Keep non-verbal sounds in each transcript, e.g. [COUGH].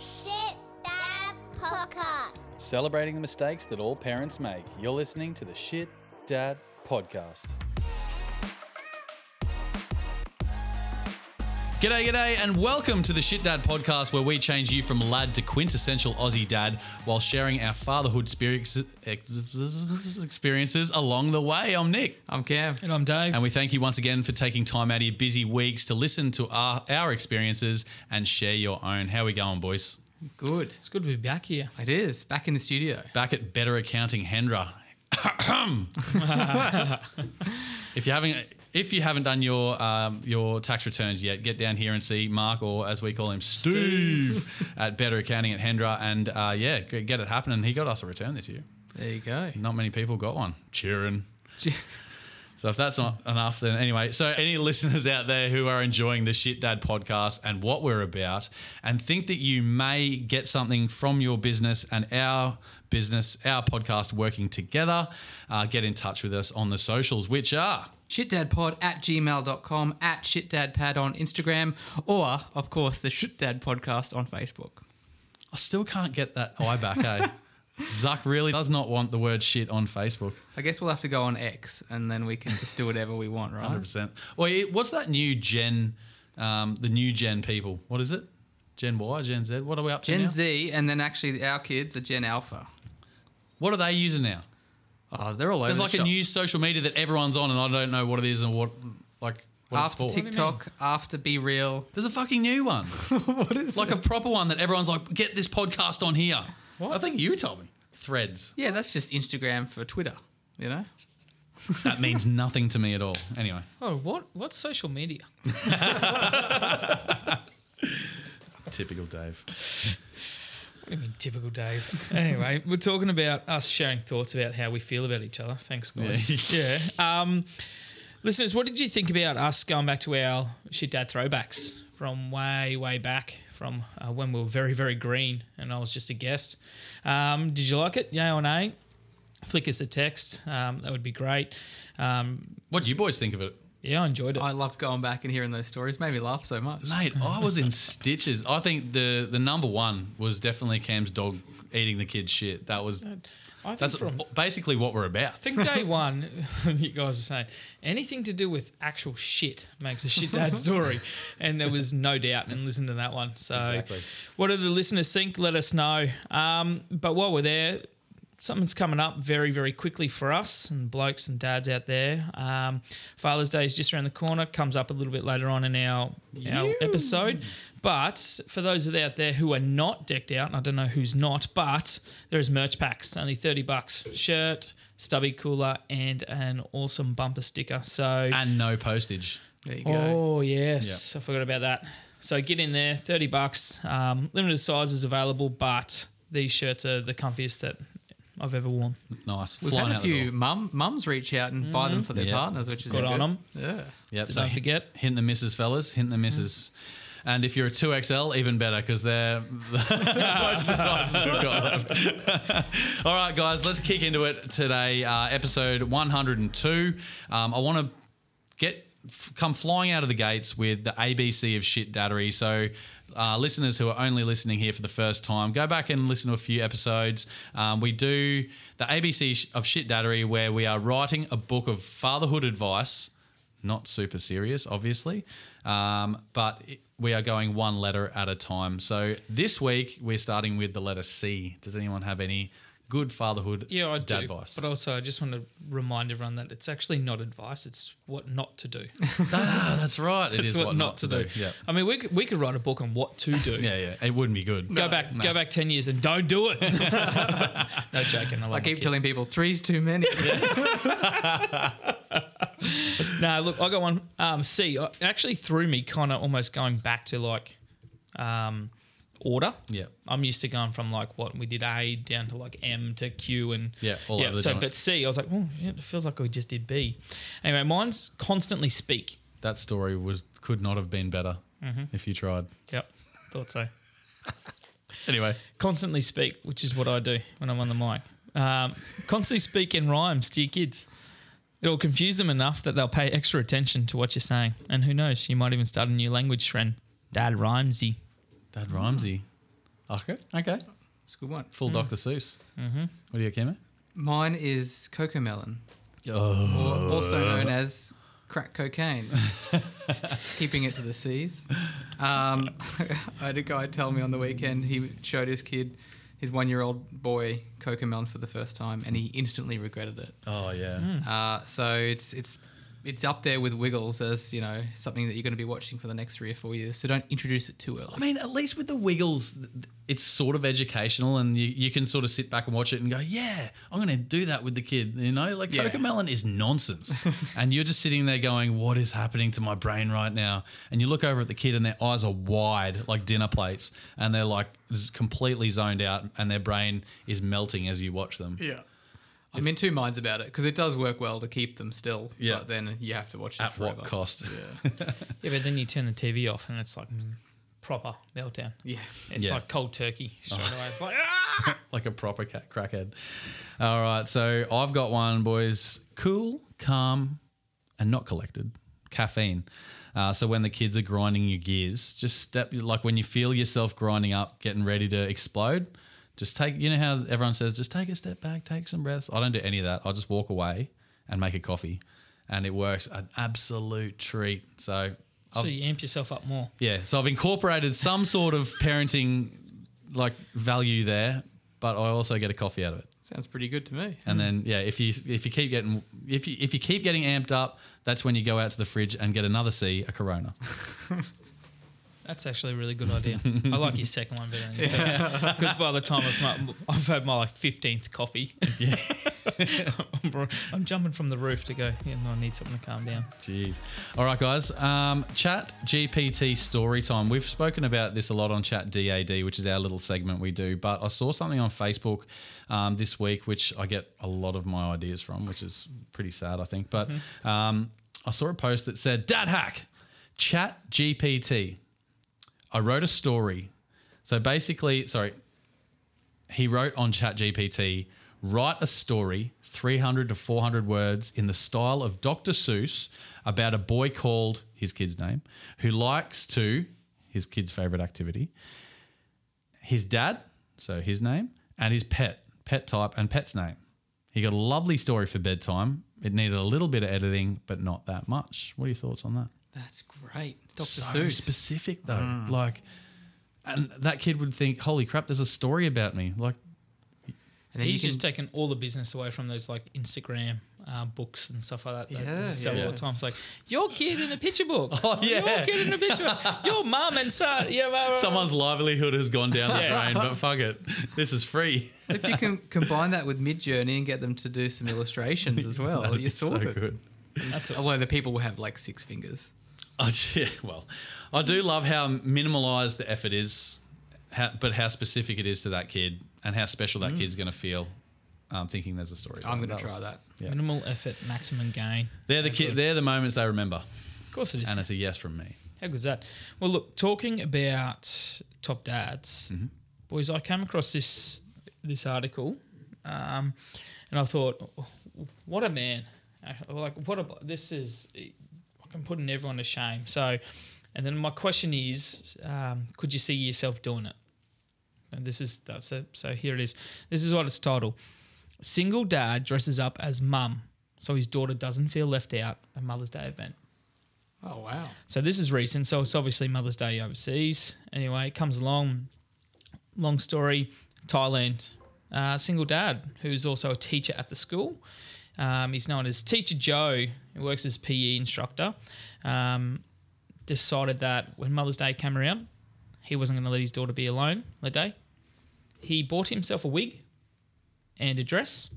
Shit Dad Podcast. Celebrating the mistakes that all parents make. You're listening to the Shit Dad Podcast. G'day, g'day, and welcome to the Shit Dad Podcast, where we change you from lad to quintessential Aussie dad while sharing our fatherhood experiences along the way. I'm Nick. I'm Cam. And I'm Dave. And we thank you once again for taking time out of your busy weeks to listen to our, our experiences and share your own. How we going, boys? Good. it's good to be back here. It is back in the studio. Back at Better Accounting Hendra. [COUGHS] [COUGHS] [LAUGHS] if you haven't if you haven't done your um, your tax returns yet, get down here and see Mark or as we call him Steve [LAUGHS] at Better Accounting at Hendra, and uh, yeah, get it happening. He got us a return this year. There you go. Not many people got one. Cheering. [LAUGHS] So if that's not enough, then anyway. So any listeners out there who are enjoying the Shit Dad podcast and what we're about, and think that you may get something from your business and our business, our podcast working together, uh, get in touch with us on the socials, which are Shitdadpod at gmail.com, at shitdadpod on Instagram, or, of course, the Shitdad podcast on Facebook. I still can't get that I back. eh? [LAUGHS] Zuck really does not want the word shit on Facebook. I guess we'll have to go on X and then we can just do whatever we want, right? Hundred percent. Well, what's that new gen? Um, the new gen people. What is it? Gen Y, Gen Z. What are we up to Gen now? Z, and then actually our kids are Gen Alpha. What are they using now? Oh, they're all over There's the like a shop. new social media that everyone's on, and I don't know what it is and what like what After it's for. TikTok, after BeReal. There's a fucking new one, [LAUGHS] what is like a proper one that everyone's like, get this podcast on here. What? I think you told me. Threads. Yeah, that's just Instagram for Twitter, you know? That means [LAUGHS] nothing to me at all. Anyway, Oh, what? What's social media? [LAUGHS] typical Dave. You mean, typical Dave? anyway, we're talking about us sharing thoughts about how we feel about each other. Thanks, guys. Yeah. Um, listeners, what did you think about us going back to our shit dad throwbacks from way, way back, from uh, when we were very, very green and I was just a guest? Um, did you like it? Yeah or nay? Flick us a text. Um, that would be great. Um, What do you boys think of it? Yeah, I enjoyed it. I loved going back and hearing those stories. Made me laugh so much. Mate, I was in stitches. I think the the number one was definitely Cam's dog eating the kid's shit. That was I think that's from basically what we're about. I think day one, [LAUGHS] you guys are saying anything to do with actual shit makes a shit dad [LAUGHS] story, and there was no doubt. And listen to that one. So, Exactly. what do the listeners think? Let us know. Um, but while we're there, something's coming up very, very quickly for us and blokes and dads out there. Um, Father's Day is just around the corner. Comes up a little bit later on in our our episode. But for those of you out there who are not decked out, and I don't know who's not, but there is merch packs, only thirty bucks, shirt, stubby cooler, and an awesome bumper sticker. So and no postage. There you go. Oh yes, I forgot about that. So get in there, thirty bucks. Um, limited sizes available, but these shirts are the comfiest that I've ever worn. Nice. We've Flying had a out the few door. mum, mums reach out and buy them for their Yeah. partners, which is Good on 'em. Yeah. Yep, So don't hint- forget. Hint the misses, fellas. Hint the misses. And if you're a 2XL, even better because they're [LAUGHS] most of the sizes we've got left. [LAUGHS] All right, guys, let's kick into it today. Uh, episode 102. Um, I want to get f- come flying out of the gates with the ABC of shit dattery. So, uh, listeners who are only listening here for the first time, go back and listen to a few episodes. Um, we do the ABC of shit dattery, where we are writing a book of fatherhood advice. Not super serious, obviously, um, but we are going one letter at a time. So this week we're starting with the letter C. Does anyone have any good fatherhood Yeah, I dad do. advice? But also, I just want to remind everyone that it's actually not advice; it's what not to do. [LAUGHS] ah, that's right. It It's is what, not to do. Yeah. I mean, we could, we could write a book on what to do. [LAUGHS] Yeah, yeah. It wouldn't be good. Go back, go back ten years and don't do it. [LAUGHS] no joking. I, love I keep telling people three's too many. No, look, I got one. Um, C. It actually threw me kind of almost going back to like um, order. Yeah. I'm used to going from like what we did A down to like M to Q and Yeah, all the so, but C, I was like, oh, yeah, it feels like we just did B. Anyway, mine's constantly speak. That story was could not have been better Mm-hmm. if you tried. Yep, thought so. [LAUGHS] Anyway, constantly speak, which is what I do when I'm on the mic. Um, constantly speak in rhymes to your kids. It'll confuse them enough that they'll pay extra attention to what you're saying. And who knows, you might even start a new language trend. Dad rhymesy. Dad Rhymesy. Okay. Okay. It's a good one. Full Dr. Seuss. Mm-hmm. What do you got? Mine is Cocomelon, Oh. also known as crack cocaine. [LAUGHS] Keeping it to the seas. Um, [LAUGHS] I had a guy tell me on the weekend he showed his kid, his one-year-old boy, Cocomelon for the first time, and he instantly regretted it. Oh, yeah. Uh, so it's it's it's up there with Wiggles as you know something that you're going to be watching for the next three or four years. So don't introduce it too early. I mean, at least with the Wiggles, it's sort of educational, and you, you can sort of sit back and watch it and go, "Yeah, I'm going to do that with the kid." You know, like Yeah. Cocomelon is nonsense, [LAUGHS] and you're just sitting there going, "What is happening to my brain right now?" And you look over at the kid, and their eyes are wide like dinner plates, and they're like just completely zoned out, and their brain is melting as you watch them. Yeah. I'm in two minds about it because it does work well to keep them still. Yeah. But then you have to watch it At forever. what cost? Yeah, [LAUGHS] yeah, but then you turn the TV off and it's like mm, proper meltdown. Yeah. It's Yeah. like cold turkey straight away. It's like [LAUGHS] ah! like a proper cat crackhead. All right, so I've got one, boys. Cool, calm, and not collected. Caffeine. Uh, so when the kids are grinding your gears, just step like when you feel yourself grinding up, getting ready to explode. Just take. You know how everyone says, just take a step back, take some breaths. I don't do any of that. I just walk away and make a coffee, and it works an absolute treat. So. So I've- you amp yourself up more. yeah, so I've incorporated some sort of parenting like value there, but I also get a coffee out of it. Sounds pretty good to me. And then yeah, if you if you keep getting if you if you keep getting amped up, that's when you go out to the fridge and get another C, a Corona. [LAUGHS] That's actually a really good idea. I like your second one better than your first. [LAUGHS] Because by the time I've, my, I've had my like fifteenth coffee, Yeah. I'm, [LAUGHS] I'm jumping from the roof to go. Yeah, no, I need something to calm down. Jeez. All right, guys. Um, Chat GPT story time. We've spoken about this a lot on Chat DAD, which is our little segment we do. But I saw something on Facebook um, this week, which I get a lot of my ideas from, which is pretty sad, I think. But um, I saw a post that said, "Dad hack, ChatGPT." I wrote a story. So basically, sorry, he wrote on ChatGPT, write a story, 300 to 400 words, in the style of Dr. Seuss about a boy called, his kid's name, who likes to, his kid's favorite activity, his dad, so his name, and his pet, pet type, and pet's name. He got a lovely story for bedtime. It needed a little bit of editing, but not that much. What are your thoughts on that? That's great. Dr. so Seuss. specific though. Like, and that kid would think, "Holy crap! There's a story about me." Like, And then He's just taken all the business away from those like Instagram uh, books and stuff like that. that Yeah, they sell yeah. all the time. It's like your kid in a picture book. [LAUGHS] Oh, yeah. your kid in a picture book. Your mum and son. Yeah, blah, blah, blah. someone's livelihood has gone down the drain, but fuck it, this is free. [LAUGHS] if you can combine that with Midjourney and get them to do some illustrations as well, [LAUGHS] you're be so good. That's Although the people will have like six fingers. [LAUGHS] Oh, yeah, well, I do love how minimalized the effort is, how, but how specific it is to that kid and how special that kid's going to feel. Um, thinking there's a story. I'm going to was- try that. Yeah. Minimal effort, maximum gain. They're the How kid. They're the moments they remember, Of course it is. and it's a yes from me. How good's that? Well, look, talking about top dads, Mm-hmm. boys, I came across this this article, um, and I thought, "Oh, what a man! Actually, Like, what a this is. I'm putting everyone to shame. So, and then my question is, um, could you see yourself doing it? And this is that's it. So here it is. This is what it's titled: Single dad dresses up as mum, so his daughter doesn't feel left out at Mother's Day event. Oh, wow. So this is recent. So it's obviously Mother's Day overseas. Anyway, it comes along. Long story. Thailand. Uh, single dad who's also a teacher at the school. Um, he's known as Teacher Joe. He works as PE instructor. Um, decided that when Mother's Day came around, he wasn't going to let his daughter be alone that day. He bought himself a wig and a dress,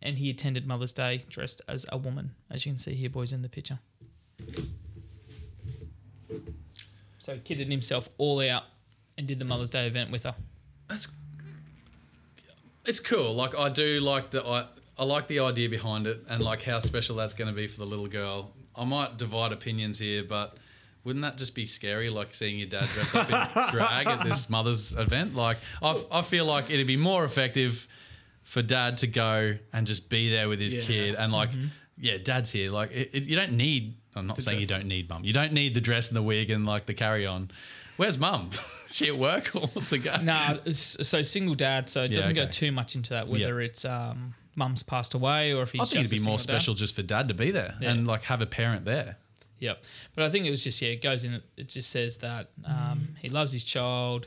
and he attended Mother's Day dressed as a woman, as you can see here, boys, in the picture. So he kidded himself all out and did the Mother's Day event with her. That's it's cool. Like I do like the I, I like the idea behind it and like how special that's going to be for the little girl. I might divide opinions here, but wouldn't that just be scary? Like seeing your dad dressed up in [LAUGHS] drag at this mother's event. Like I, I feel like it'd be more effective for dad to go and just be there with his Yeah. kid and like yeah, dad's here. Like it, it, you don't need. I'm not saying you don't need mum. You don't need the dress and the wig and like the carry on. Where's mum? [LAUGHS] she at work [LAUGHS] or what's the go? Nah, so single dad, so it doesn't go okay. too much into that, whether it's um, mum's passed away or if he's I think it'd be more single dad. special just for dad to be there Yeah. and like have a parent there. Yep. But I think it was just yeah, it goes in. It just says that um, he loves his child.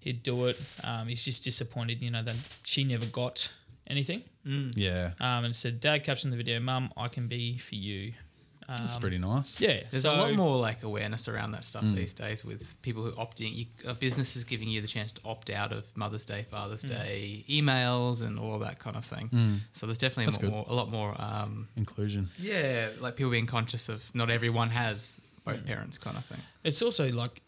He'd do it. Um, he's just disappointed, you know, that she never got anything. Yeah, Um, and said, "Dad captioned the video, Mum, I can be for you." Um, that's pretty nice. Yeah. There's so, a lot more like awareness around that Mm. stuff these days with people who opt in. You, a business is giving you the chance to opt out of Mother's Day, Father's Mm. Day emails and all that kind of thing. So there's definitely a, good. more, a lot more. Um, Inclusion. yeah, like people being conscious of not everyone has both parents, kind of thing. It's also like,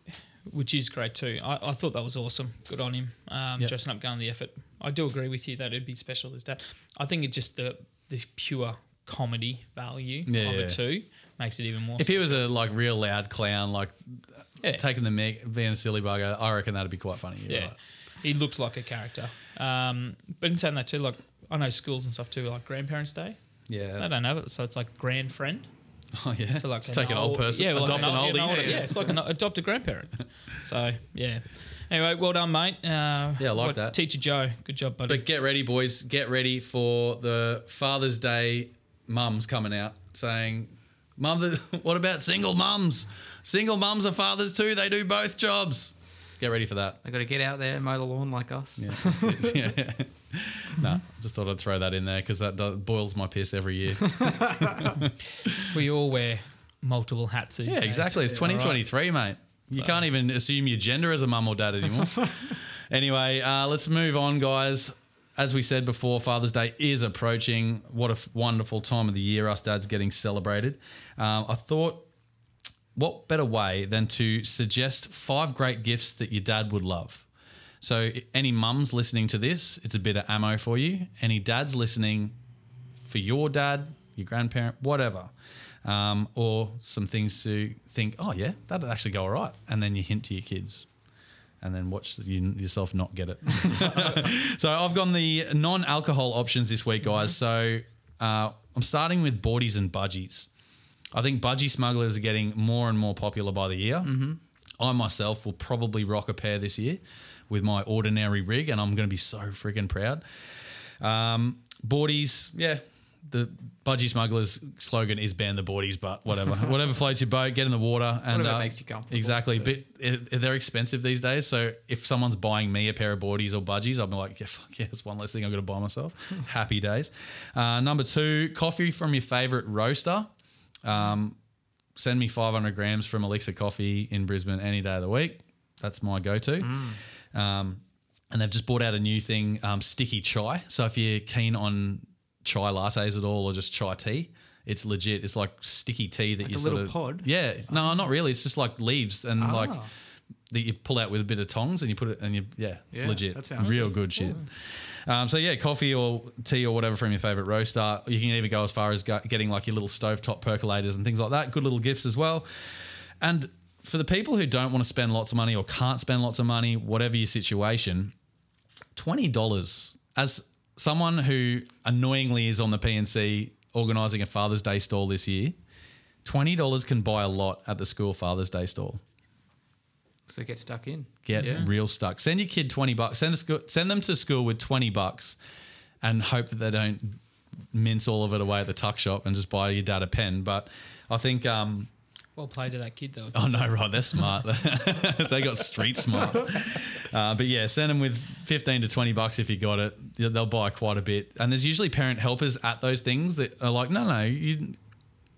which is great too. I, I thought that was awesome. Good on him. Um, Yep. Dressing up, going the effort. I do agree with you that it'd be special as dad. I think it's just the the pure comedy value Yeah, of yeah. it too makes it even more. If he was a like real loud clown, like Yeah. taking the mic, being a silly bugger, I reckon that'd be quite funny. You're Yeah, right. he looked like a character. Um, but in saying that too, like I know schools and stuff too, like Grandparents' Day. Yeah, they don't have it, so it's like grand friend. [LAUGHS] Oh yeah. So like take an old person, yeah, well, adopt like an old- oldie. yeah, it's like an [LAUGHS] adopt a grandparent. So yeah. Anyway, well done, mate. Uh, Yeah, I like that. Teacher Joe, good job, buddy. But get ready, boys. Get ready for the Father's Day mums coming out saying, Mother, [LAUGHS] what about single mums? Single mums are fathers too. They do both jobs. Get ready for that. They got to get out there and mow the lawn like us. Yeah, that's it. [LAUGHS] yeah. [LAUGHS] No, just thought I'd throw that in there because that does, boils my piss every year. we all wear multiple hats these Yeah, days. exactly. It's All right. 2023, mate. You can't even assume your gender as a mum or dad anymore. anyway, uh, let's move on, guys. As we said before, Father's Day is approaching. What a wonderful time of the year us dads getting celebrated. Um, I thought, what better way than to suggest five great gifts that your dad would love? So, any mums listening to this, it's a bit of ammo for you. Any dads listening, for your dad, your grandparent, whatever, um, or some things to think, oh yeah, that'd actually go all right, and then you hint to your kids, and then watch you, yourself not get it. [LAUGHS] so I've gone the non-alcohol options this week, guys. So uh, I'm starting with boardies and budgies. I think budgie smugglers are getting more and more popular by the year. I myself will probably rock a pair this year with my ordinary rig, and I'm going to be so freaking proud. Um, boardies, yeah. The budgie smugglers slogan is ban the boardies, but whatever, [LAUGHS] whatever floats your boat, get in the water, and Whatever uh, makes you comfortable. Exactly, But- it, they're expensive these days. So if someone's buying me a pair of boardies or budgies, I'll be like, yeah, fuck yeah, it's one less thing I've got to buy myself. [LAUGHS] Happy days. Uh, number two, coffee from your favorite roaster. Um, send me 500 grams from Elixir Coffee in Brisbane any day of the week. That's my go-to. Um, and they've just brought out a new thing, um, sticky chai. So if you're keen on chai lattes at all or just chai tea, it's legit. It's like sticky tea that Like you a sort little of pod? Yeah, no, not really. It's just like leaves and like Ah. that you pull out with a bit of tongs and you put it and you yeah, Yeah, legit, that sounds real good. good shit. Um, so yeah, coffee or tea or whatever from your favorite roaster. You can even go as far as getting like your little stovetop percolators and things like that. Good little gifts as well. And for the people who don't want to spend lots of money or can't spend lots of money, whatever your situation, twenty dollars as someone who annoyingly is on the P&C organising a Father's Day stall this year. Twenty dollars can buy a lot at the school Father's Day stall. So get stuck in. Get Yeah. real stuck. Send your kid twenty bucks. Send a school, send them to school with twenty bucks, and hope that they don't mince all of it away at the tuck shop and just buy your dad a pen. But I think, um, Well played to that kid though. oh no, right, they're smart. [LAUGHS] they got street smarts. Uh, but yeah, send them with fifteen to twenty bucks if you got it. They'll buy quite a bit. And there's usually parent helpers at those things that are like, no, no, you.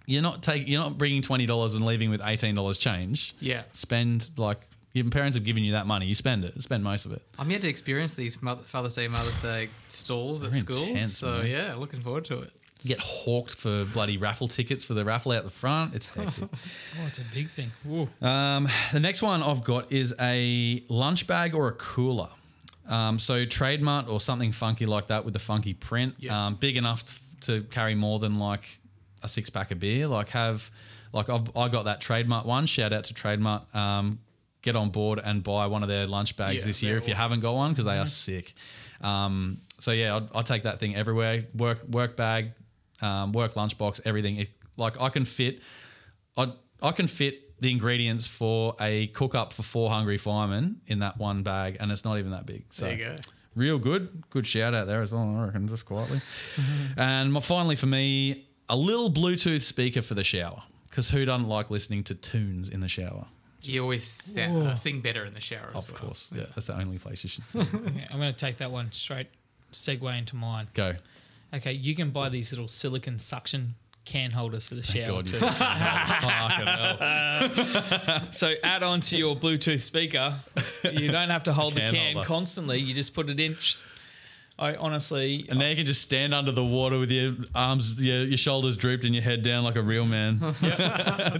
You're not taking. You're not bringing twenty dollars and leaving with eighteen dollars change. Yeah. Spend like your parents have given you that money. You spend it. Spend most of it. I'm yet to experience these Mother- Father's Day, Mother's Day stalls at schools. intense, so man. yeah, looking forward to it. Get hawked for bloody raffle tickets for the raffle out the front. It's hectic. [LAUGHS] Oh, it's a big thing. Um, the next one I've got is a lunch bag or a cooler. Um, so Trademark or something funky like that with the funky print, Yeah. um, big enough t- to carry more than like a six pack of beer. Like have, like I've, I got that Trademark one. Shout out to Trademark. Um, get on board and buy one of their lunch bags Yeah, this year if you haven't got one because they are sick. Um, so yeah, I'd, I'd take that thing everywhere. Work work bag, um, work lunchbox, everything. It, like I can fit, I I can fit the ingredients for a cook up for four hungry firemen in that one bag, and it's not even that big. So There you go. real good. Good shout out there as well, I reckon, just quietly. [LAUGHS] and my, finally, for me, a little Bluetooth speaker for the shower. Because who doesn't like listening to tunes in the shower? You always sound, uh, sing better in the shower as Of well. course. Yeah, that's the only place you should [LAUGHS] sing. Yeah, I'm going to take that one straight, segue into mine. Go. Okay, you can buy these little silicon suction can holders for the shower. God, too. fucking [LAUGHS] hell. Fucking hell. So add on to your Bluetooth speaker. You don't have to hold the Can constantly. You just put it in. I honestly, And now you can just stand under the water with your arms, your, your shoulders drooped and your head down like a real man. [LAUGHS] [LAUGHS]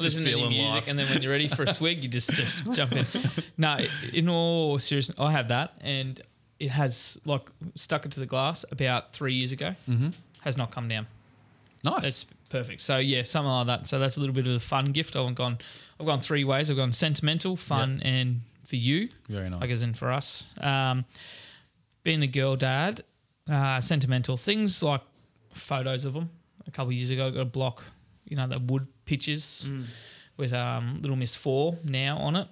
just the feeling music, life. and then when you're ready for a swig, you just just jump in. No, in all seriousness, I have that, and it has like stuck it to the glass about three years ago. Mm-hmm. Has not come down. Nice. It's perfect. So yeah, something like that. So that's a little bit of a fun gift. I've gone, I've gone three ways. I've gone sentimental, fun, and for you. Very nice. Like as in for us. Um, being a girl dad, uh, sentimental things like photos of them. A couple of years ago, I got a block, you know, the wood pictures with um, little Miss Four now on it,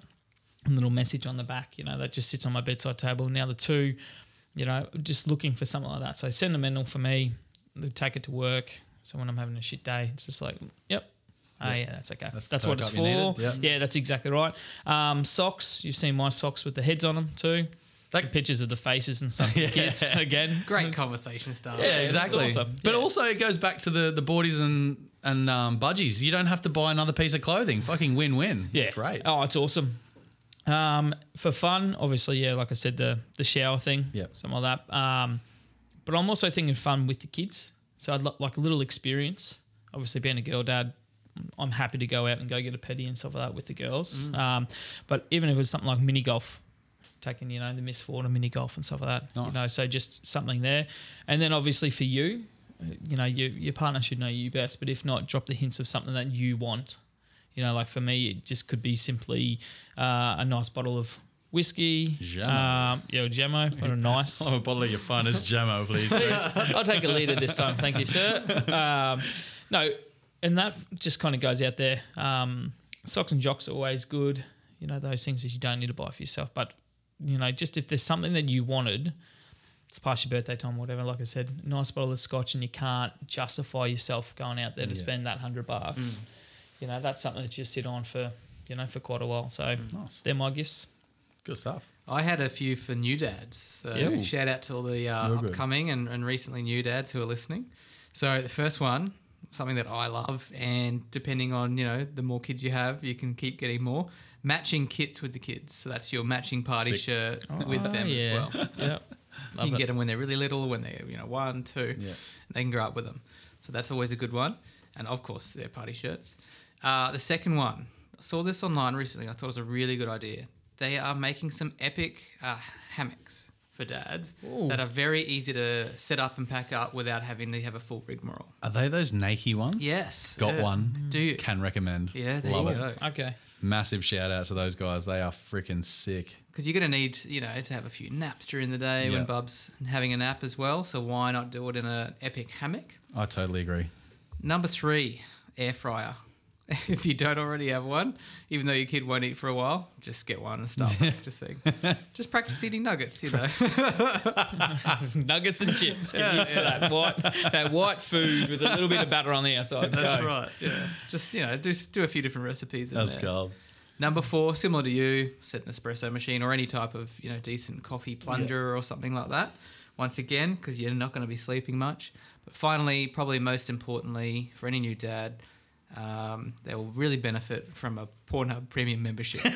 little message on the back. You know, that just sits on my bedside table. Now the two, you know, just looking for something like that. So sentimental for me. They take it to work. So when I'm having a shit day, it's just like, yep. Oh yeah, that's okay. That's That's, what it's for. yep. Yeah, that's exactly right. Um, socks. You've seen my socks with the heads on them too. Like pictures of the faces and stuff. the [LAUGHS] kids again. Great conversation starter. yeah, exactly. awesome. But Yeah. also, it goes back to the, the boardies and, and um, budgies. You don't have to buy another piece of clothing. Fucking win win. Yeah, It's great. Oh, it's awesome. Um, for fun, obviously, yeah, like I said, the the shower thing, Yep. something like that. Um, but I'm also thinking fun with the kids. So I'd lo- like a little experience. Obviously, being a girl dad, I'm happy to go out and go get a petty and stuff like that with the girls. Mm. Um, but even if it was something like mini golf, taking you know the Miss Ford and mini golf and stuff like that, you know, so just something there. And then obviously for you, uh, you know, your your partner should know you best. But if not, drop the hints of something that you want. You know, like for me, it just could be simply uh, a nice bottle of whiskey. Jamo. Um, yeah, Jamo. What [LAUGHS] a nice. A bottle of your finest Jamo, please. [LAUGHS] I'll take a liter this time. Thank you, sir. Um, no, and that just kind of goes out there. Um, socks and jocks are always good. You know, those things that you don't need to buy for yourself. But, you know, just if there's something that you wanted, it's past your birthday time, whatever. Like I said, nice bottle of scotch, and you can't justify yourself going out there to Yeah. spend that hundred bucks. You know, that's something that you sit on for, you know, for quite a while. So Nice. they're my gifts. Good stuff. I had a few for new dads. So Yeah. shout out to all the uh, Real upcoming and, and recently new dads who are listening. So the first one, something that I love, and depending on you know the more kids you have, you can keep getting more matching kits with the kids. So that's your matching party Sick. shirt with Oh, them as well. [LAUGHS] Yep. you can it. get them when they're really little, when they're you know one, two. Yeah. and they can grow up with them. So that's always a good one. And of course, their party shirts. Uh, the second one, I saw this online recently. I thought it was a really good idea. They are making some epic uh, hammocks for dads Ooh. that are very easy to set up and pack up without having to have a full rigmarole. Are they those Nakie ones? Yes. Got yeah. one. Do you? Can recommend. Yeah, there Love you it. Okay. Massive shout out to those guys. They are freaking sick. Because you're going to need, you know, to have a few naps during the day Yeah. when Bub's having a nap as well. So why not do it in an epic hammock? I totally agree. Number three, air fryer. [LAUGHS] if you don't already have one, even though your kid won't eat for a while, just get one and start [LAUGHS] practicing. just practice eating nuggets, you know. Just nuggets and chips. Get used to that white, that white food with a little bit of batter on the outside. That's Go. right. Yeah. Just you know, do do a few different recipes. In That's there. cool. Number four, similar to you, set an espresso machine or any type of you know decent coffee plunger or something like that. Once again, because you're not going to be sleeping much. But finally, probably most importantly, for any new dad, um, they will really benefit from a Pornhub premium membership. [LAUGHS]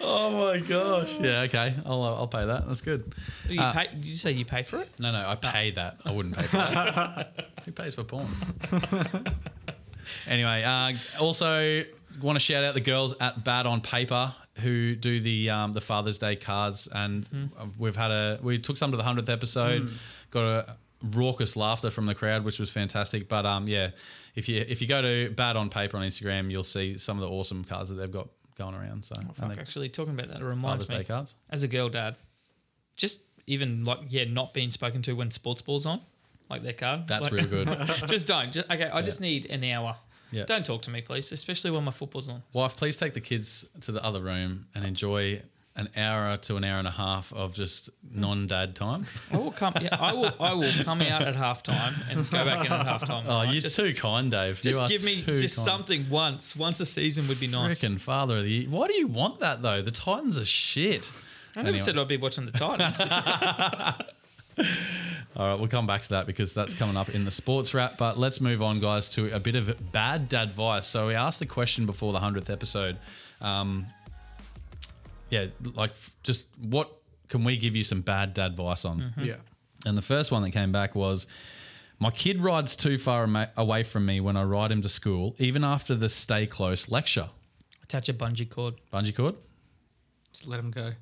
Oh my gosh. Yeah, okay. I'll, uh, I'll pay that. That's good. You Uh, pay, did you say you pay for it? No, no, I pay that. I wouldn't pay for that. [LAUGHS] Who pays for porn? anyway, uh, also want to shout out the girls at Bad on Paper who do the um, the Father's Day cards, and we've had a we took some to the hundredth episode, got a raucous laughter from the crowd, which was fantastic. But um, yeah, if you if you go to Bad on Paper on Instagram, you'll see some of the awesome cards that they've got going around. So they- actually, talking about that, it reminds me. Cards. As a girl dad, just even like yeah, not being spoken to when sports ball's on. like their card. That's Like- real good. [LAUGHS] just don't. Just, okay, I just need an hour. Yeah. Don't talk to me, please, especially when my football's on. Wife, please take the kids to the other room and enjoy an hour to an hour and a half of just non-dad time. I will come. Yeah, I will. I will come out at halftime and go back in at halftime. Oh, you're just, too kind, Dave. Just You give me just kind. something once. Once a season would be nice. Frickin' father of the year. Why do you want that though? The Titans are shit. I never Anyway. said I'd be watching the Titans. [LAUGHS] [LAUGHS] All right, we'll come back to that because that's coming up in the sports wrap. But let's move on, guys, to a bit of bad dad advice. So we asked the question before the hundredth episode. Um, yeah, like just what can we give you some bad dad advice on? Mm-hmm. Yeah. And the first one that came back was my kid rides too far ama- away from me when I ride him to school, even after the stay close lecture. Attach a bungee cord. Bungee cord? Just let him go.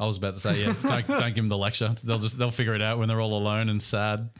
I was about to say, yeah, don't, don't give them the lecture. They'll just they'll figure it out when they're all alone and sad.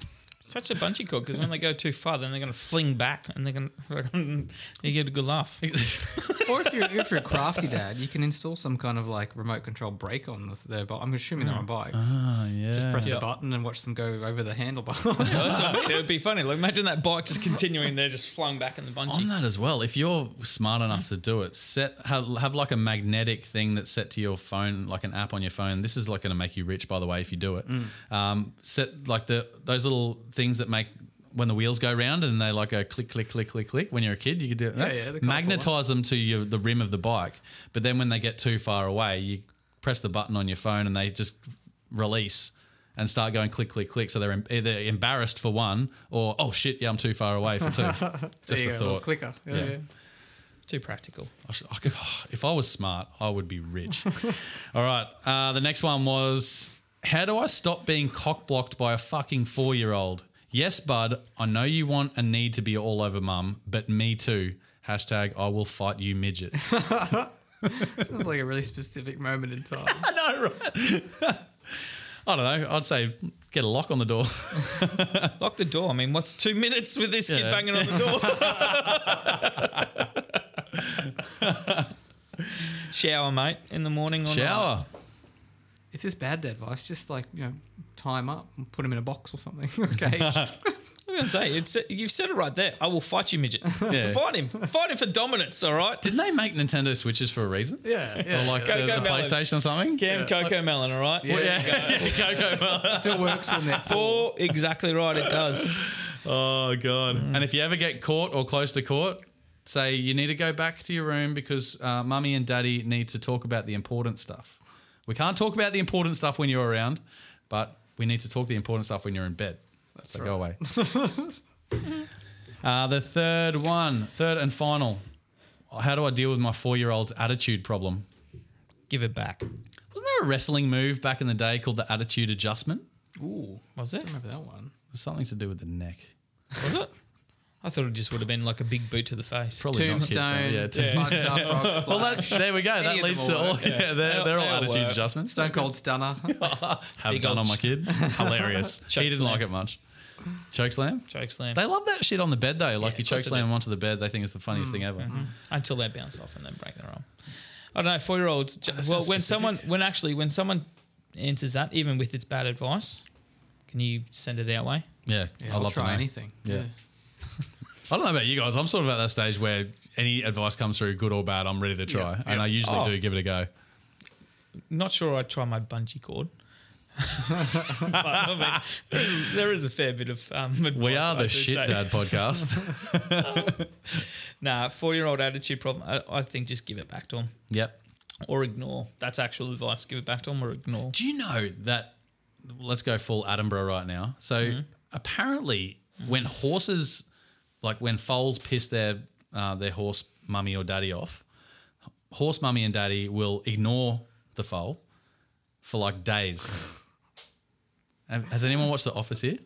Such a bungee cord because when they go too far, then they're going to fling back and they're going [LAUGHS] to you get a good laugh. [LAUGHS] Or if you're if you're a crafty dad, you can install some kind of like remote control brake on with their bike. I'm assuming they're on mm. bikes. Oh yeah. Just press Yeah. the button and watch them go over the handlebar. Yeah, [LAUGHS] that's what I mean. It would be funny. Like imagine that bike just continuing there, just flung back in the bungee. on that as well. If you're smart enough to do it, set have, have like a magnetic thing that's set to your phone, like an app on your phone. This is like going to make you rich, by the way, if you do it. Mm. Um, set like the those little things that make when the wheels go round and they like go click click click click click. When you're a kid, you could do it. Yeah, yeah, Magnetize them to your the rim of the bike, but then when they get too far away, you press the button on your phone and they just release. And start going click, click, click. So they're either embarrassed for one, or oh shit, yeah, I'm too far away for two. [LAUGHS] Just a go, little thought. clicker. Yeah, Yeah. yeah. Too practical. I, should, I could, [SIGHS] if I was smart, I would be rich. [LAUGHS] All right. Uh, the next one was how do I stop being cock blocked by a fucking four year old? Yes, bud. I know you want and need to be all over mum, but me too. Hashtag I will fight you midget. [LAUGHS] Sounds like a really specific moment in time. [LAUGHS] I know, right? [LAUGHS] I don't know. I'd say get a lock on the door. Lock the door. I mean, what's two minutes with this kid banging on the door? Shower, mate, in the morning or night. Shower. if there's bad dad advice, just like you know, tie him up and put him in a box or something. [LAUGHS] Okay. I was going to say, it's, you've said it right there. I will fight you, midget. [LAUGHS] Yeah. Fight him. Fight him for dominance, all right? Didn't they make Nintendo Switches for a reason? yeah, Or like Go- the, the PlayStation or something? Cam Cocomelon, all right? Yeah. Yeah. [LAUGHS] Coco Melon. Still works when they're Four, exactly right, it does. Oh god! And if you ever get caught or close to court, say you need to go back to your room because uh, mummy and daddy need to talk about the important stuff. We can't talk about the important stuff when you're around, but we need to talk the important stuff when you're in bed. so go away. [LAUGHS] uh, the third one, third and final. How do I deal with my four-year-old's attitude problem? Give it back. Wasn't there a wrestling move back in the day called the attitude adjustment? Ooh, Was it? I remember that one? It was something to do with the neck. Was it? [LAUGHS] I thought it just would have been like a big boot to the face. Probably not kid Tombstone, friendly. Yeah, Five Star Frog Well, that, Splash, there we go. Any that of leads them to will all. work, Yeah, they're, They'll- they're all they'll attitude work. adjustments. Stone Cold Stunner. [LAUGHS] Have Big done old on my kid. [LAUGHS] Hilarious. He didn't slam. like it much. Choke slam. Choke slam. They love that shit on the bed though. Like Yeah, you of choke course they slam do. them onto the bed, they think it's the funniest Mm. thing ever. until they bounce off and then break their arm. I don't know. Four year olds. that Well, when specific. someone, when actually, when someone answers that, even with its bad advice, can you send it our way? Yeah, Yeah, I'd I'll love to try know. anything. Yeah. I don't know about you guys. I'm sort of at that stage where any advice comes through, good or bad, I'm ready to try, Yeah. and Yeah. I usually Oh. do give it a go. Not sure I'd try my bungee cord. [LAUGHS] but, I mean, there, is, a fair bit of um, advice We are the shit take. dad podcast. [LAUGHS] [LAUGHS] Nah, four year old attitude problem. I, I think just give it back to them yep. or ignore. That's actual advice. Give it back to them or ignore. Do you know that? Let's go full Attenborough right now. So Mm-hmm. apparently, when horses, like when foals piss their uh, their horse mummy or daddy off, horse mummy and daddy will ignore the foal for like days. [LAUGHS] Has anyone watched The Office here?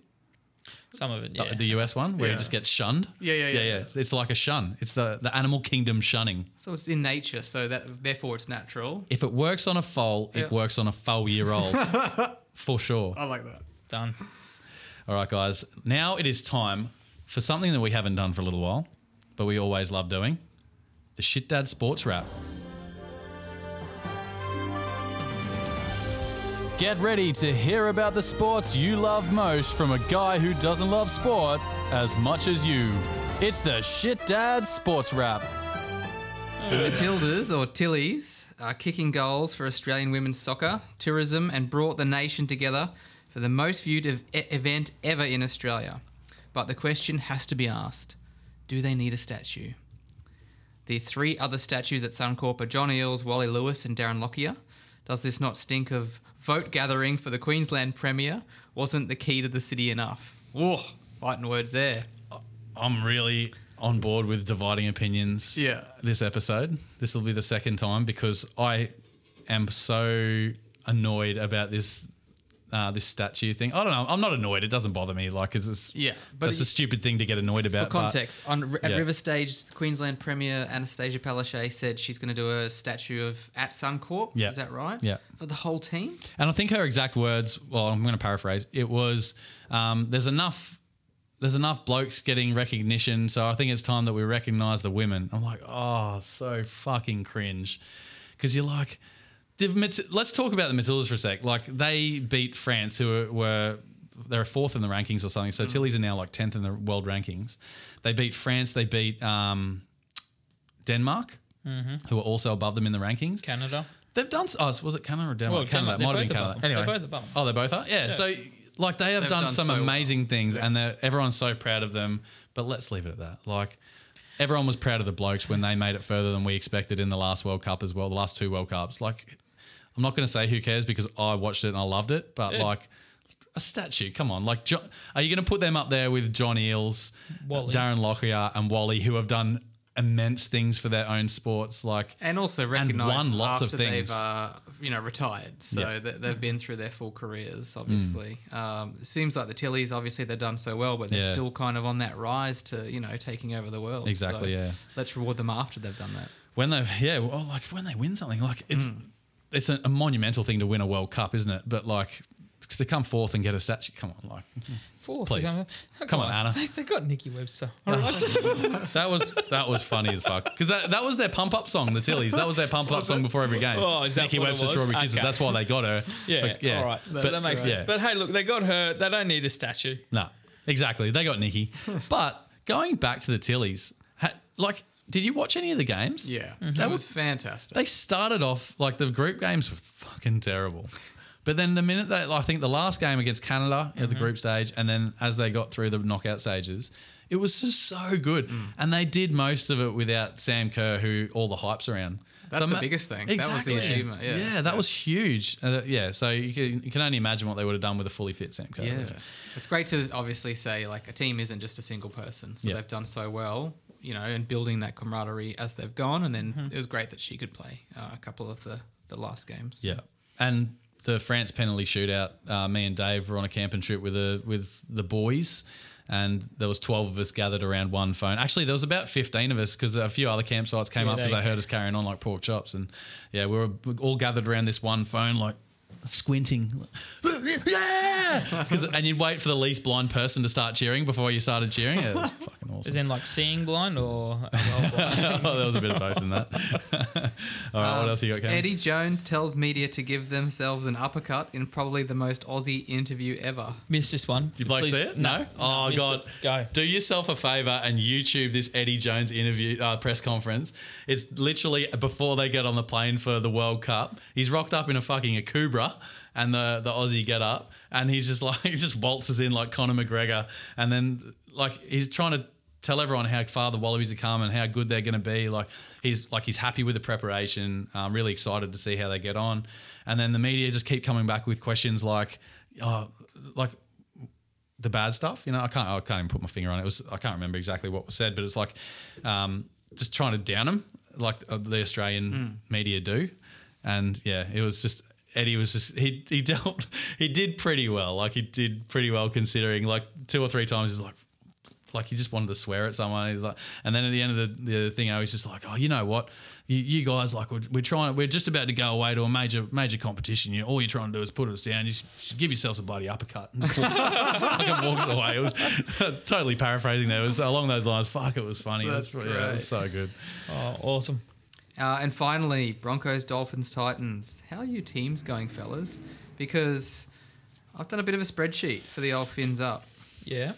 Some of it, The- yeah. The US one where Yeah. it just gets shunned. Yeah, yeah, yeah. It's like a shun. It's the the animal kingdom shunning. So it's in nature, so that therefore it's natural. If it works on a foal, Yeah. it works on a foal year old [LAUGHS] for sure. I like that. Done. All right, guys. Now it is time for something that we haven't done for a little while, but we always love doing the Shit Dad Sports Wrap. Get ready to hear about the sports you love most from a guy who doesn't love sport as much as you. It's the Shit Dad Sports Wrap. The Matildas, or Tillies, are kicking goals for Australian women's soccer, tourism, and brought the nation together for the most viewed ev- event ever in Australia. But the question has to be asked do they need a statue? The three other statues at Suncorp are John Eales, Wally Lewis, and Darren Lockyer. Does this not stink of vote gathering for the Queensland Premier? Wasn't the key to the city enough? Whoa, fighting words there. I'm really on board with dividing opinions. Yeah. This episode. This will be the second time because I am so annoyed about this. Uh, this statue thing. I don't know. I'm not annoyed. It doesn't bother me. Like, it's Yeah, but but it's a stupid thing to get annoyed about. For but- context, on at yeah. River Stage, the Queensland Premier Annastacia Palaszczuk said she's going to do a statue of at Suncorp. Yeah. is that right? Yeah. for the whole team. And I think her exact words. Well, I'm going to paraphrase. It was, um, "There's enough." There's enough blokes getting recognition, so I think it's time that we recognise the women. I'm like, oh, so fucking cringe, because you're like, the, Mat- let's talk about the Matildas for a sec. Like they beat France, who were, were they're fourth in the rankings or something. So Tillies are now like tenth in the world rankings. They beat France. They beat um, Denmark, who are also above them in the rankings. Canada. They've done. Oh, was it Canada or Denmark? Well, Canada. Denmark, Might they're have been both Canada. above. Anyway, They're both above. Oh, they both are. Yeah. So, like, they have done, done some so well. amazing things, and everyone's so proud of them. But let's leave it at that. Like, everyone was proud of the blokes when they made it further than we expected in the last World Cup as well. The last two World Cups. Like, I'm not going to say who cares because I watched it and I loved it. But Yeah. like. A statue, come on! Like, jo- are you going to put them up there with John Eales, Wally. Darren Lockyer, and Wally, who have done immense things for their own sports? Like, And also recognised won lots of things. they've uh, you know retired, so Yeah. they, they've been through their full careers. Obviously, um, it seems like the Tillies. Obviously, they've done so well, but they're Yeah. still kind of on that rise to you know taking over the world. Exactly, So yeah. Let's reward them after they've done that. when they yeah well like when they win something like it's Hmm. It's a, a monumental thing to win a world cup isn't it but like to come fourth and get a statue come on like Fourth. Please. Come Come on, Anna. They, they got Nikki Webster. [LAUGHS] All right. that was that was funny as fuck because that, that was their pump up song the Tillies that was their pump up song before every game Oh, is that Nikki Webster? Strawberry Kisses. That's why they got her yeah, For- All right. So that makes yeah. sense. But hey, look, they got her. They don't need a statue. No, exactly. They got Nikki. [LAUGHS] but going back to the Tillies, ha, like, did you watch any of the games? Yeah, That that was fantastic. They started off like the group games were fucking terrible. But then the minute that I think the last game against Canada at the mm-hmm. group stage, and then as they got through the knockout stages, it was just so good. Mm. And they did most of it without Sam Kerr, who all the hype's around. That's the ma- biggest thing. That was the achievement, yeah. yeah that was huge. Uh, yeah, so you can, you can only imagine what they would have done with a fully fit Sam Kerr. Yeah, it's great to obviously say like a team isn't just a single person. So Yeah. they've done so well, you know, and building that camaraderie as they've gone. And then it was great that she could play uh, a couple of the the last games. Yeah, and the France penalty shootout. Uh, me and Dave were on a camping trip with the with the boys, and there was twelve of us gathered around one phone. Actually, there was about fifteen of us because a few other campsites came Yeah, up because they- they heard us carrying on like pork chops, and yeah, we were all gathered around this one phone like. Squinting, [LAUGHS] yeah! and you'd wait for the least blind person to start cheering before you started cheering. It was [LAUGHS] fucking awesome. Is in like seeing blind or well [LAUGHS] blind? oh, there was a bit of both in that. All right, what else you got, Cam? Eddie Jones tells media to give themselves an uppercut in probably the most Aussie interview ever. Missed this one. Did you Blake Please- see it? No. Oh missed god. it. Go. Do yourself a favor and YouTube this Eddie Jones interview uh, press conference. It's literally before they get on the plane for the World Cup. He's rocked up in a fucking And the the Aussie get up, and he's just [LAUGHS] like he just waltzes in like Conor McGregor, and then like he's trying to tell everyone how far the Wallabies are coming, and how good they're going to be. Like he's like he's happy with the preparation. I'm really excited to see how they get on, and then the media just keep coming back with questions like, oh, like the bad stuff. You know, I can't I can't even put my finger on it. It was I can't remember exactly what was said, but it's like um, just trying to down him, like uh, the Australian media do. And yeah, it was just Eddie was just he he dealt [LAUGHS] he did pretty well. Like he did pretty well considering. Like two or three times he's like. Like he just wanted to swear at someone. He's like, and then at the end of the, the thing, I was just like, "Oh, you know what? You, you guys like we're, we're trying. We're just about to go away to a major major competition. You all you're trying to do is put us down. You just give yourselves a bloody uppercut." And just, walks, [LAUGHS] just fucking walks away. It was [LAUGHS] totally paraphrasing there. It was along those lines. Fuck, it was funny. That's It was- yeah, it was so good. Oh, awesome. Uh, and finally, Broncos, Dolphins, Titans. How are you teams going, fellas? because I've done a bit of a spreadsheet for the old fins up. Yeah.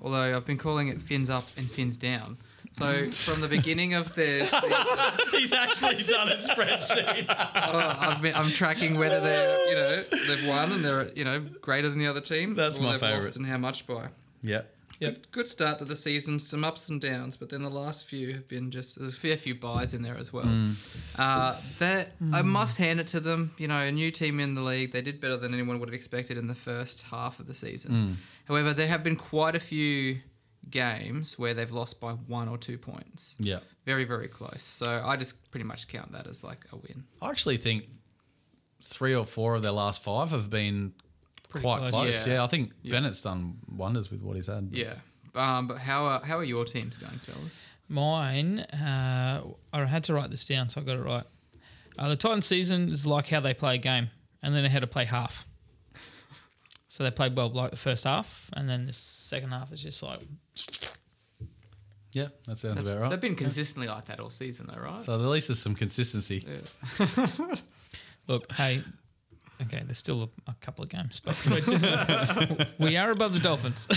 Although I've been calling it fins up and fins down. So from the [LAUGHS] beginning of season, [LAUGHS] He's actually done a spreadsheet. [LAUGHS] oh, I've been, I'm tracking whether they're you know they've won and they're you know greater than the other team. That's my they've. Lost and how much by? yeah. Yep. Good, good start to the season. Some ups and downs, but then the last few have been just there's a fair few buys in there as well. Mm. Uh, that I mm. must hand it to them. You know, a new team in the league. They did better than anyone would have expected in the first half of the season. Mm. However, there have been quite a few games where they've lost by one or two points. Yeah. Very, very close. So I just pretty much count that as like a win. I actually think three or four of their last five have been quite close. close. Yeah. Yeah. I think Yeah. Bennett's done wonders with what he's had. Yeah. Um, but how are, how are your teams going, fellas? Mine, uh, I had to write this down, so I got it right. Uh, the Titans season is like how they play a game, and then they had to play half. So they played well like the first half, and then the second half is just like Yeah, that sounds about right. They've been consistently like that all season, though, right? so at least there's some consistency. [LAUGHS] Look, hey, okay, there's still a, a couple of games, but we're- [LAUGHS] we are above the Dolphins. [LAUGHS]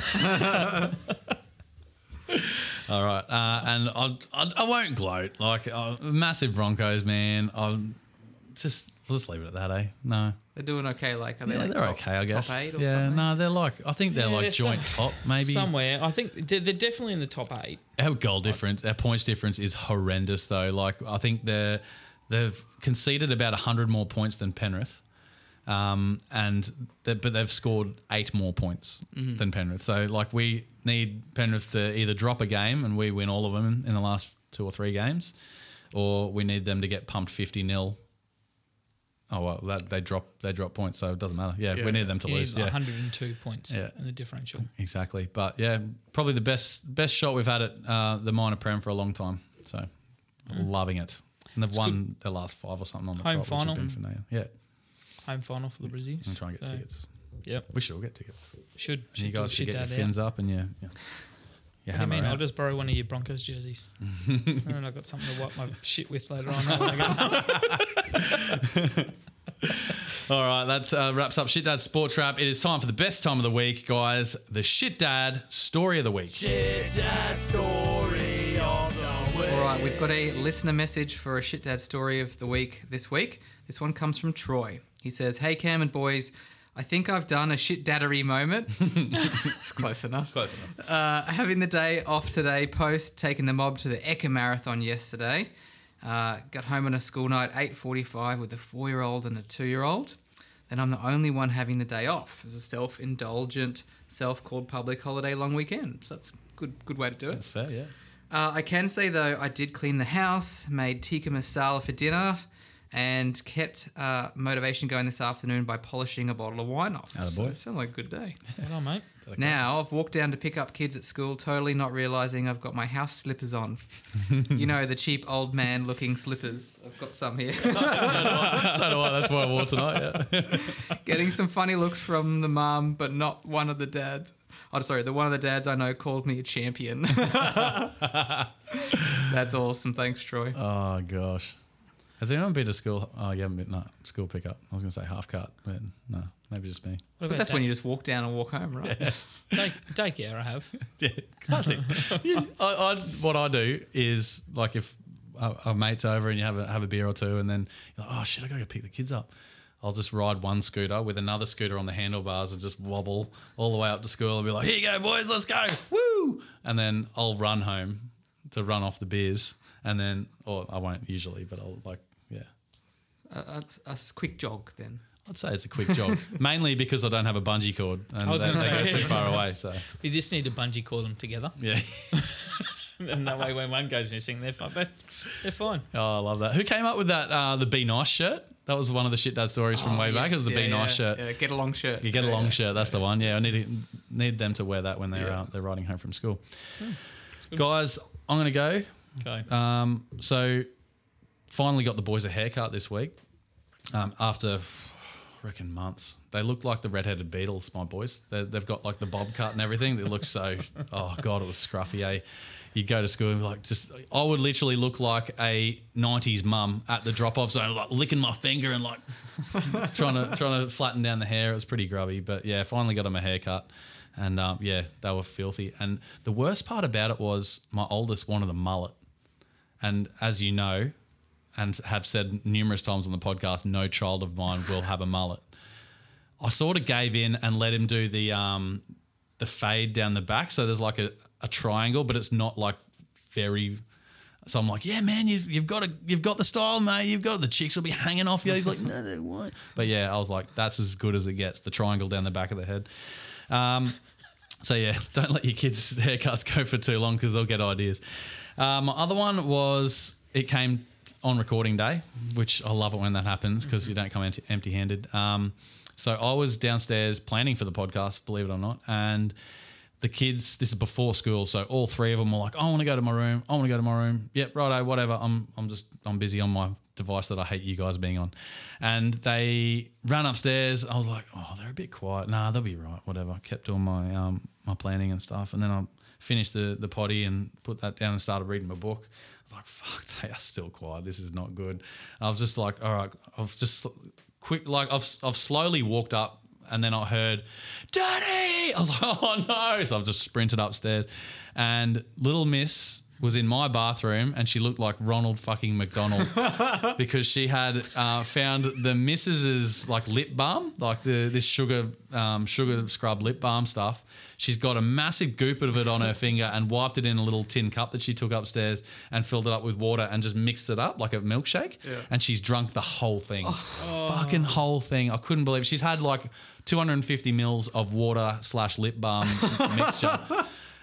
All right, uh, and I, I I won't gloat like uh, massive Broncos man. I'll just I'll just leave it at that, eh? No, They're doing okay. Like, are they yeah, like they're top, okay, I guess. Top eight or yeah, something? no, they're like I think they're Yeah, like they're joint some- top maybe. Somewhere, I think they're, they're definitely in the top eight. Our goal difference, our points difference is horrendous though. Like I think they're they've conceded about hundred more points than Penrith, um, and they, but they've scored eight more points than Penrith. So like we need Penrith to either drop a game and we win all of them in the last two or three games, or we need them to get pumped fifty nil. Oh well, that, they drop they drop points, so it doesn't matter. Yeah, Yeah. we need them to lose. Yeah, 102 points Yeah. in the differential. Exactly. But yeah, probably the best best shot we've had at uh, the minor prem for a long time. So loving it. And they've won their last five or something on the Home trot, final. been for now. Yeah, Home final for the Brizzies. and try and get So, tickets. Yep, We should all get tickets. should. And should you guys should get your dad out. fins up and yeah, yeah. You What do you hammer mean? I'll just borrow one of your Broncos jerseys. [LAUGHS] and then I've got something to wipe my shit with later on. when I go, [LAUGHS] All right, that uh, wraps up Shit Dad Sport Trap. It is time for the best time of the week, guys. The Shit Dad Story of the Week. Shit Dad Story of the Week. All right, we've got a listener message for a shit dad story of the week this week. This one comes from Troy. He says, "Hey Cam and boys, I think I've done a shit daddery moment. [LAUGHS] it's close enough. Close enough. Uh, having the day off today, post taking the mob to the Ekka Marathon yesterday. Uh, got home on a school night, 8.45 with a four-year-old and a two-year-old. Then I'm the only one having the day off as a self-indulgent, self-called public holiday long weekend. So that's a good, good way to do it. That's fair, yeah. Uh, I can say though, I did clean the house, made tikka masala for dinner, and kept uh, motivation going this afternoon by polishing a bottle of wine off. Atta So boy. it sounded like a good day. Well done, mate. Now I've walked down to pick up kids at school, totally not realizing I've got my house slippers on. [LAUGHS] you know the cheap old man looking slippers. I've got some here. so do I. That's what I wore tonight, yeah. [LAUGHS] Getting some funny looks from the mum, but not one of the dads. Oh, sorry, the one of the dads I know called me a champion. [LAUGHS] That's awesome. Thanks, Troy. Oh gosh. Has anyone been to school? Oh, you haven't been. No, school pickup. I was going to say half cut, but no, maybe just me. But that's when you just walk down and walk home, right? Day, daycare [LAUGHS] I have. [LAUGHS] Yeah, classic. Yeah, I, I, what I do is like if a, a mate's over and you have a, have a beer or two, and then you're like, oh shit, I gotta go pick the kids up. I'll just ride one scooter with another scooter on the handlebars and just wobble all the way up to school and be like, here you go, boys, let's go, woo! And then I'll run home to run off the beers, and then, or I won't usually, but I'll like, yeah. A, a, a s- quick jog then. I'd say it's a quick jog, [LAUGHS] mainly because I don't have a bungee cord and I was they, gonna they go say- too far away. So [LAUGHS] We just need to bungee cord them together. yeah, [LAUGHS] And that way, when one goes missing, they're fine. They're, they're fine. oh, I love that. Who came up with that? Uh, the Be Nice shirt. That was one of the shit dad stories from Oh, way back. It was the yeah, Be Nice yeah, shirt. Yeah, get a long shirt. You get a long Yeah. shirt. That's the one. Yeah, I need to, need them to wear that when they're Yeah. uh, they're riding home from school. good. Guys, I'm gonna go. Okay. Um, so finally got the boys a haircut this week. Um, after I reckon months. They look like the redheaded Beatles, my boys. they they've got like the bob cut and everything. They look so. [LAUGHS] Oh god, it was scruffy. Eh? You go to school and like just. I would literally look like a '90s mum at the drop-off zone, like licking my finger and like [LAUGHS] trying to trying to flatten down the hair. It was pretty grubby, but yeah, finally got them a haircut, and um, yeah, they were filthy. And the worst part about it was my oldest wanted a mullet, and as you know, and have said numerous times on the podcast, no child of mine will have a mullet. I sort of gave in and let him do the um, the fade down the back. So there's like a, a triangle, but it's not like very. So I'm like, yeah, man, you've, you've got a, you've got the style, mate. You've got the chicks will be hanging off you. He's like, no, they won't. But yeah, I was like, that's as good as it gets. The triangle down the back of the head. Um, so yeah, [LAUGHS] don't let your kids' [LAUGHS] haircuts go for too long because they'll get ideas. Uh, my other one was it came on recording day, which I love it when that happens because you don't come empty, empty-handed. Um, so I was downstairs planning for the podcast, believe it or not, and the kids. This is before school, so all three of them were like, "I want to go to my room. I want to go to my room." Yep, righto, whatever. I'm I'm just I'm busy on my device that I hate you guys being on. And they ran upstairs. I was like, "Oh, they're a bit quiet. Nah, they'll be right. Whatever." I kept doing my um my planning and stuff, and then I finished the the potty and put that down and started reading my book. I was like, "Fuck, [LAUGHS] they are still quiet. This is not good." I was just like, "All right," I've just quick like I've I've slowly walked up and then I heard, Daddy! I was like, [LAUGHS] oh no. So I've just sprinted upstairs. And little miss was in my bathroom and she looked like Ronald fucking McDonald [LAUGHS] because she had uh, found the missus's like lip balm, like the this sugar um, sugar scrub lip balm stuff. She's got a massive goop of it on her finger and wiped it in a little tin cup that she took upstairs and filled it up with water and just mixed it up like a milkshake. And she's drunk the whole thing, fucking whole thing. I couldn't believe it. she's had like 250 mils of water slash lip balm [LAUGHS] mixture.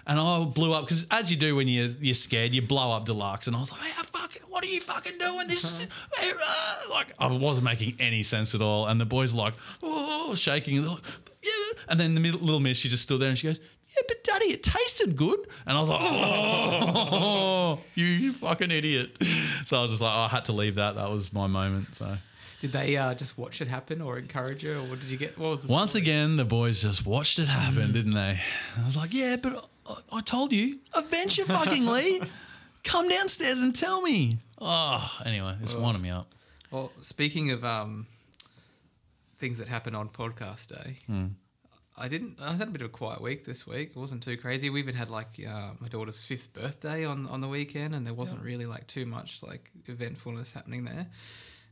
And I blew up because, as you do when you're, you're scared, you blow up Deluxe. And I was like, hey, fucking, what are you fucking doing? This is uh, like, I wasn't making any sense at all. And the boys like, oh, shaking. Like, yeah. And then the middle, little miss, she just stood there and she goes, yeah, but daddy, it tasted good. And I was like, oh, [LAUGHS] you, you fucking idiot. So I was just like, oh, I had to leave that. That was my moment. So. Did they uh, just watch it happen or encourage her, or did you get what was the Once story? again, the boys just watched it happen, didn't they? I was like, yeah, but I, I told you, adventure [LAUGHS] fucking Lee. Come downstairs and tell me. Oh, anyway, it's winding me up. Well, speaking of um, things that happen on podcast day, I didn't. I had a bit of a quiet week this week. It wasn't too crazy. We even had like uh, my daughter's fifth birthday on on the weekend, and there wasn't really like too much like eventfulness happening there.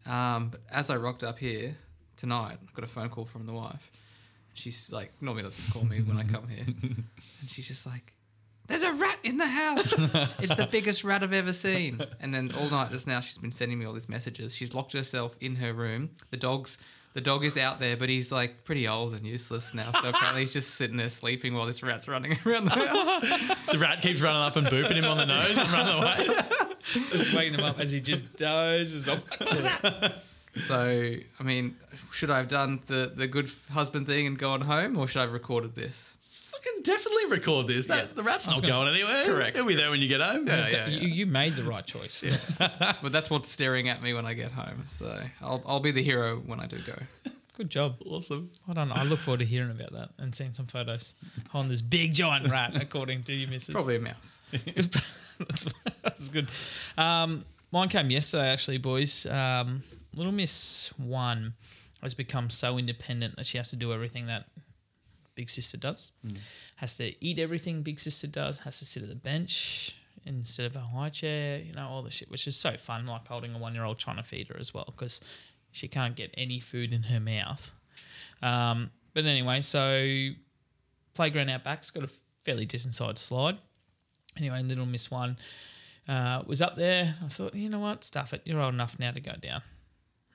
Um, but as I rocked up here tonight, I got a phone call from the wife. She's like, normally doesn't call me when I come here, [LAUGHS] and she's just like, "There's a rat in the house. it's the biggest rat I've ever seen." And then all night just now, she's been sending me all these messages. She's locked herself in her room. The dog's the dog is out there, but he's like pretty old and useless now. So apparently, he's just sitting there sleeping while this rat's running around the [LAUGHS] house. The rat keeps running up and booping him on the nose and running away. [LAUGHS] [LAUGHS] Just waking him up as he just dozes off. [LAUGHS] So I mean, should I have done the the good husband thing and gone home, or should I have recorded this? Fucking definitely record this. That, The rat's not going anywhere. Correct. He'll be there when you get home. Yeah, yeah, You, you made the right choice. Yeah. [LAUGHS] But that's what's staring at me when I get home. So I'll I'll be the hero when I do go. Good job. Awesome. Hold on. I look forward to hearing about that and seeing some photos on this big giant rat, according to you, Mrs. Probably a mouse. [LAUGHS] that's, that's good. Um, mine came yesterday, actually, boys. Um, little Miss One has become so independent that she has to do everything that Big Sister does. Has to eat everything Big Sister does. Has to sit at the bench instead of a high chair. You know all the shit, which is so fun. Like holding a one-year-old trying to feed her as well because she can't get any food in her mouth. Um, but anyway, so playground out back's got a fairly decent sized slide. Anyway, little Miss One uh, was up there. I thought, you know what, stuff it. You're old enough now to go down.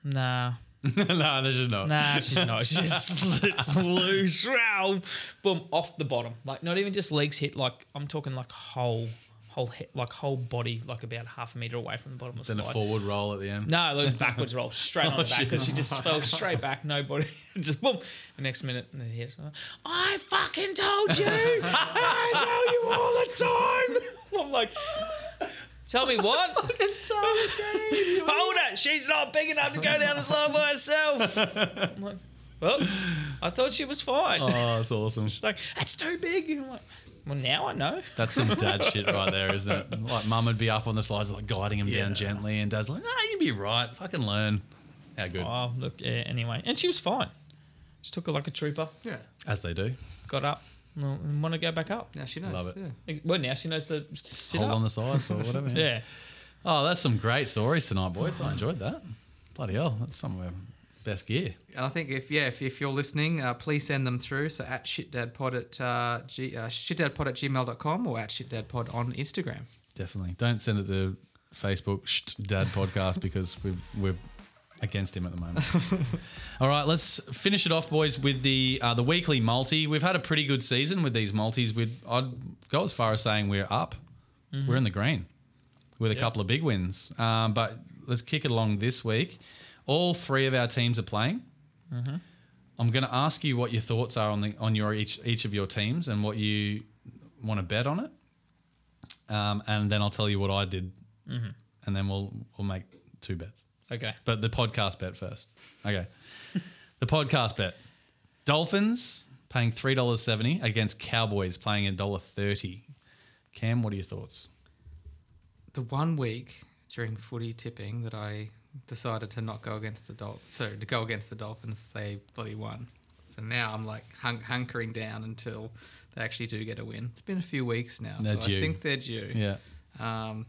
Nah, [LAUGHS] no, there's just not. nah, she's not. She [LAUGHS] just loose, [LAUGHS] boom, off the bottom. Like not even just legs hit. Like I'm talking like whole, whole head, like whole body, like about half a meter away from the bottom of the Then a forward roll at the end. No, it was [LAUGHS] backwards roll, straight on the oh, back because she just fell straight back, no body, [LAUGHS] just boom. The next minute, and it hit. I fucking told you, I tell you all the time. [LAUGHS] I'm like, tell me what? Fucking Hold it, she's not big enough to go down the slide by herself. I'm like, Oops. I thought she was fine. Oh, that's awesome. She's like, that's too big. And I'm like, well, now I know. That's some dad [LAUGHS] shit right there, isn't it? Like mum would be up on the slides, like guiding him Yeah. down gently, and dad's like, "No, you'd be right. Fucking learn." How good, Oh, look, yeah, anyway. And she was fine. She took her like a trooper, Yeah. as they do. got up, and want to go back up. Now she knows. Love it. Yeah. Well, now she knows to sit Hold up. on the sides or whatever. [LAUGHS] yeah. Oh, that's some great stories tonight, boys. I enjoyed that. Bloody hell, that's some of our best gear. And I think if yeah, if, if you're listening, uh, please send them through. So at shitdadpod at uh, g, uh, shitdadpod at gmail.com or at shitdadpod on Instagram. Definitely. Don't send it to Facebook Sht Dad Podcast [LAUGHS] because we're we're against him at the moment. [LAUGHS] All right, let's finish it off, boys, with the uh, the weekly multi. We've had a pretty good season with these multis. We'd I'd go as far as saying we're up. We're in the green with a couple of big wins. Um, but let's kick it along this week. All three of our teams are playing. I'm going to ask you what your thoughts are on the on your each each of your teams and what you want to bet on it um, and then I'll tell you what I did, and then we'll we'll make two bets. Okay. But the podcast bet first. Okay, [LAUGHS] the podcast bet: Dolphins paying three dollars seventy against Cowboys playing a dollar thirty. Cam, what are your thoughts? The one week during footy tipping that I decided to not go against the Dolphins, sorry, to go against the Dolphins, they bloody won. So now I'm like hunk- hunkering down until they actually do get a win. It's been a few weeks now, They're so due. I think they're due. Yeah, Um,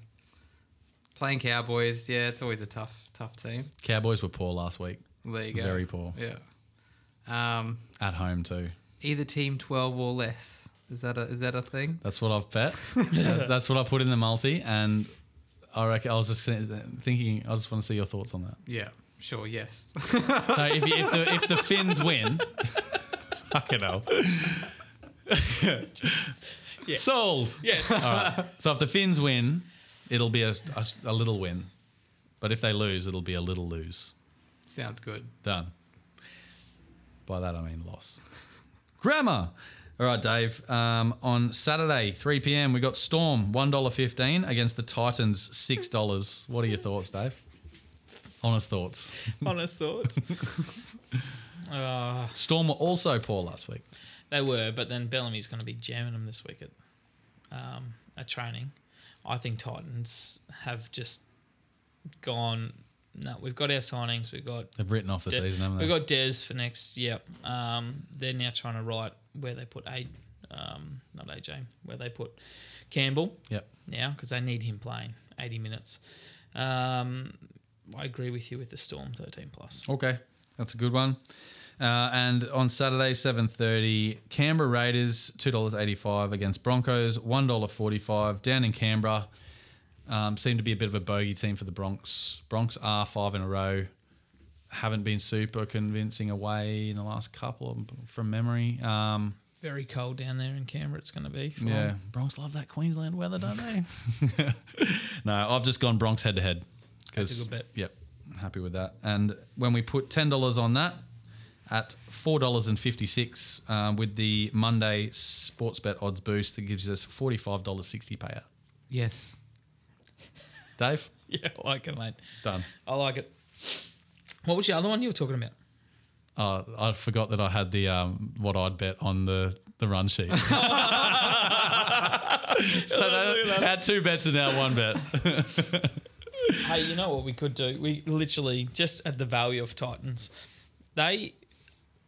playing Cowboys, yeah, it's always a tough, tough team. Cowboys were poor last week there you go. Very poor. Yeah. Um, at home too. either team twelve or less. Is that a is that a thing? That's what I've bet. [LAUGHS] [LAUGHS] that's what I put in the multi, and I reckon I was just thinking. I just want to see your thoughts on that. Yeah. Sure. Yes. [LAUGHS] So if, you, if the if the Finns win, [LAUGHS] fucking hell. Sold. Yes. All right. So if the Finns win, it'll be a, a, a little win, but if they lose, it'll be a little lose. Sounds good. Done. By that I mean loss. Grammar. All right, Dave. Um, on Saturday, 3 p.m., we got Storm $1.15 against the Titans $6. What are your thoughts, Dave? Honest thoughts. [LAUGHS] Honest thoughts. [LAUGHS] uh, Storm were also poor last week. they were, but then Bellamy's going to be jamming them this week at um, at training. I think Titans have just gone. No, we've got our signings. We've got They've written off the De- season, haven't they? We've got Des for next. Yep. Um, they're now trying to write where they put A, um, not AJ, where they put Campbell Yep. now because they need him playing 80 minutes. Um, I agree with you with the Storm 13 plus. Okay, that's a good one. Uh, and on Saturday, seven thirty, Canberra Raiders two dollars eighty five against Broncos one dollar forty five down in Canberra. Um, seem to be a bit of a bogey team for the Bronx. Bronx are five in a row. Haven't been super convincing away in the last couple of, from memory. Um, Very cold down there in Canberra. It's going to be. yeah. Bronx love that Queensland weather, don't they? [LAUGHS] no, I've just gone Bronx head to head. That's a good bet. Yep, happy with that. And when we put ten dollars on that, at four dollars and fifty six, um, with the Monday sports bet odds boost, that gives us forty five dollars sixty payout. Yes. Dave, [LAUGHS] Yeah, I like it, mate. done. I like it. What was the other one you were talking about? Uh, I forgot that I had the um, what I'd bet on the the run sheet. [LAUGHS] so that, our two bets are now one bet. [LAUGHS] hey, you know what we could do? We literally just at the value of Titans, they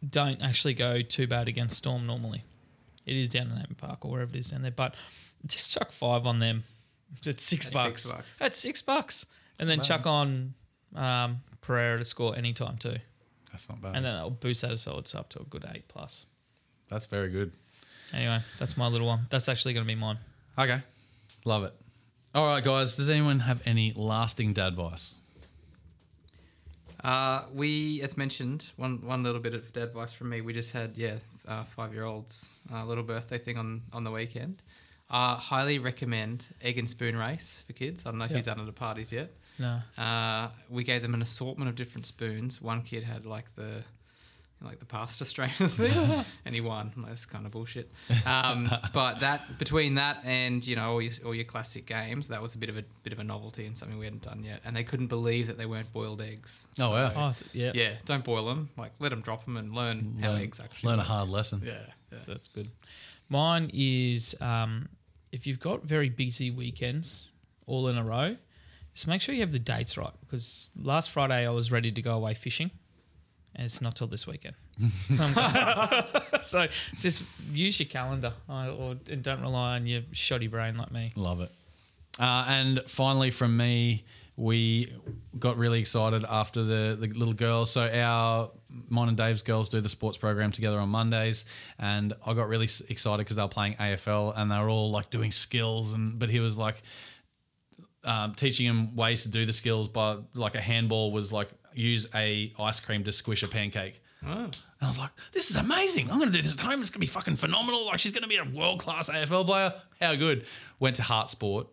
don't actually go too bad against Storm normally. It is down in Hampton Park or wherever it is down there, but just chuck five on them. It's six That's bucks. six bucks. That's six bucks, and then bad. chuck on um, Pereira to score anytime too, That's not bad. and then that'll boost that odds up to a good eight plus. That's very good. Anyway, that's my little one. That's actually going to be mine. Okay. Love it. All right, guys. Does anyone have any lasting dad advice? Uh, we, as mentioned, one one little bit of dad advice from me. We just had yeah, uh, five year olds uh, little birthday thing on on the weekend. Uh, highly recommend egg and spoon race for kids. I don't know if Yeah. you've done it at parties yet. No. Uh, we gave them an assortment of different spoons. One kid had like the like the pasta strainer of thing, [LAUGHS] and he won. That's kind of bullshit. Um, but that between that and you know all your, all your classic games, that was a bit of a bit of a novelty and something we hadn't done yet. And they couldn't believe that they weren't boiled eggs. Oh, wow. Oh, yeah. Yeah, don't boil them. Like let them drop them and learn how eggs actually. learn a hard lesson. Yeah, yeah. So that's good. Mine is um, if you've got very busy weekends all in a row, just make sure you have the dates right. Because last Friday I was ready to go away fishing, and it's not till this weekend. so, [LAUGHS] so just use your calendar, or and don't rely on your shoddy brain like me. Love it. Uh, and finally, from me, we got really excited after the, the little girls. So our mine and Dave's girls do the sports program together on Mondays, and I got really excited because they were playing AFL and they were all like doing skills, and but he was like um, teaching him ways to do the skills. But like a handball was like use a ice cream to squish a pancake. And I was like, this is amazing. I'm going to do this at home. It's going to be fucking phenomenal. Like, she's going to be a world class AFL player. How good. Went to Hart Sport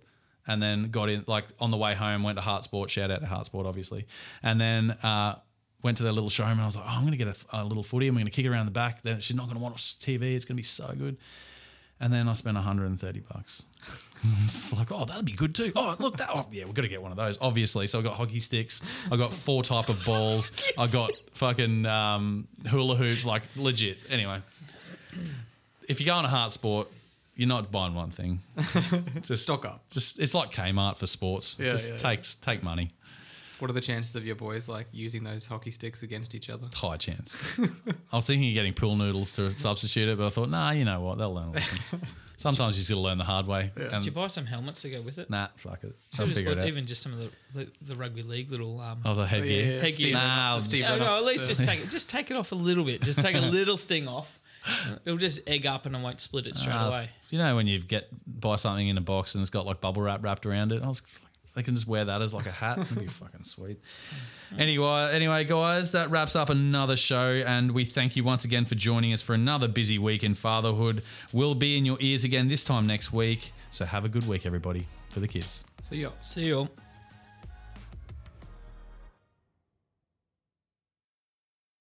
and then got in, like, on the way home, went to Hart Sport. Shout out to Hart Sport, obviously. And then uh, went to their little showroom and I was like, oh, I'm going to get a, a little footy. I'm going to kick around the back. Then she's not going to watch TV. It's going to be so good. And then I spent 130 bucks. [LAUGHS] it's like, oh, that'd be good too. Oh, look, that. Oh, yeah, we've got to get one of those, obviously. So I got hockey sticks. I got four type of balls. [LAUGHS] I got fucking um, hula hoops, like legit. Anyway, if you go on a Hart Sport, you're not buying one thing. [LAUGHS] Just Stock up. Just it's like Kmart for sports. Yeah, just yeah, take take money. What are the chances of your boys like using those hockey sticks against each other? High chance. [LAUGHS] I was thinking of getting pool noodles to substitute it, but I thought, nah, you know what? They'll learn a lesson. [LAUGHS] Sometimes you just got to learn the hard way. And Did you buy some helmets to go with it? Nah, fuck it. [LAUGHS] I'll just figure it out. Even just some of the the, the rugby league little. Um, Oh, the headgear. yeah, yeah. Headgear. Steve Nah, Reynolds- I'll- Steve no, no, at least uh, just take it. Just take it off a little bit. Just take a little sting off. It'll just egg up and I won't split it straight Ah, away. You know when you get buy something in a box and it's got like bubble wrap wrapped around it. I was, they can just wear that as like a hat. That'd be [LAUGHS] fucking sweet. Anyway, anyway, guys, that wraps up another show, and we thank you once again for joining us for another busy week in fatherhood. We'll be in your ears again this time next week. So have a good week, everybody, for the kids. So yeah. See you all.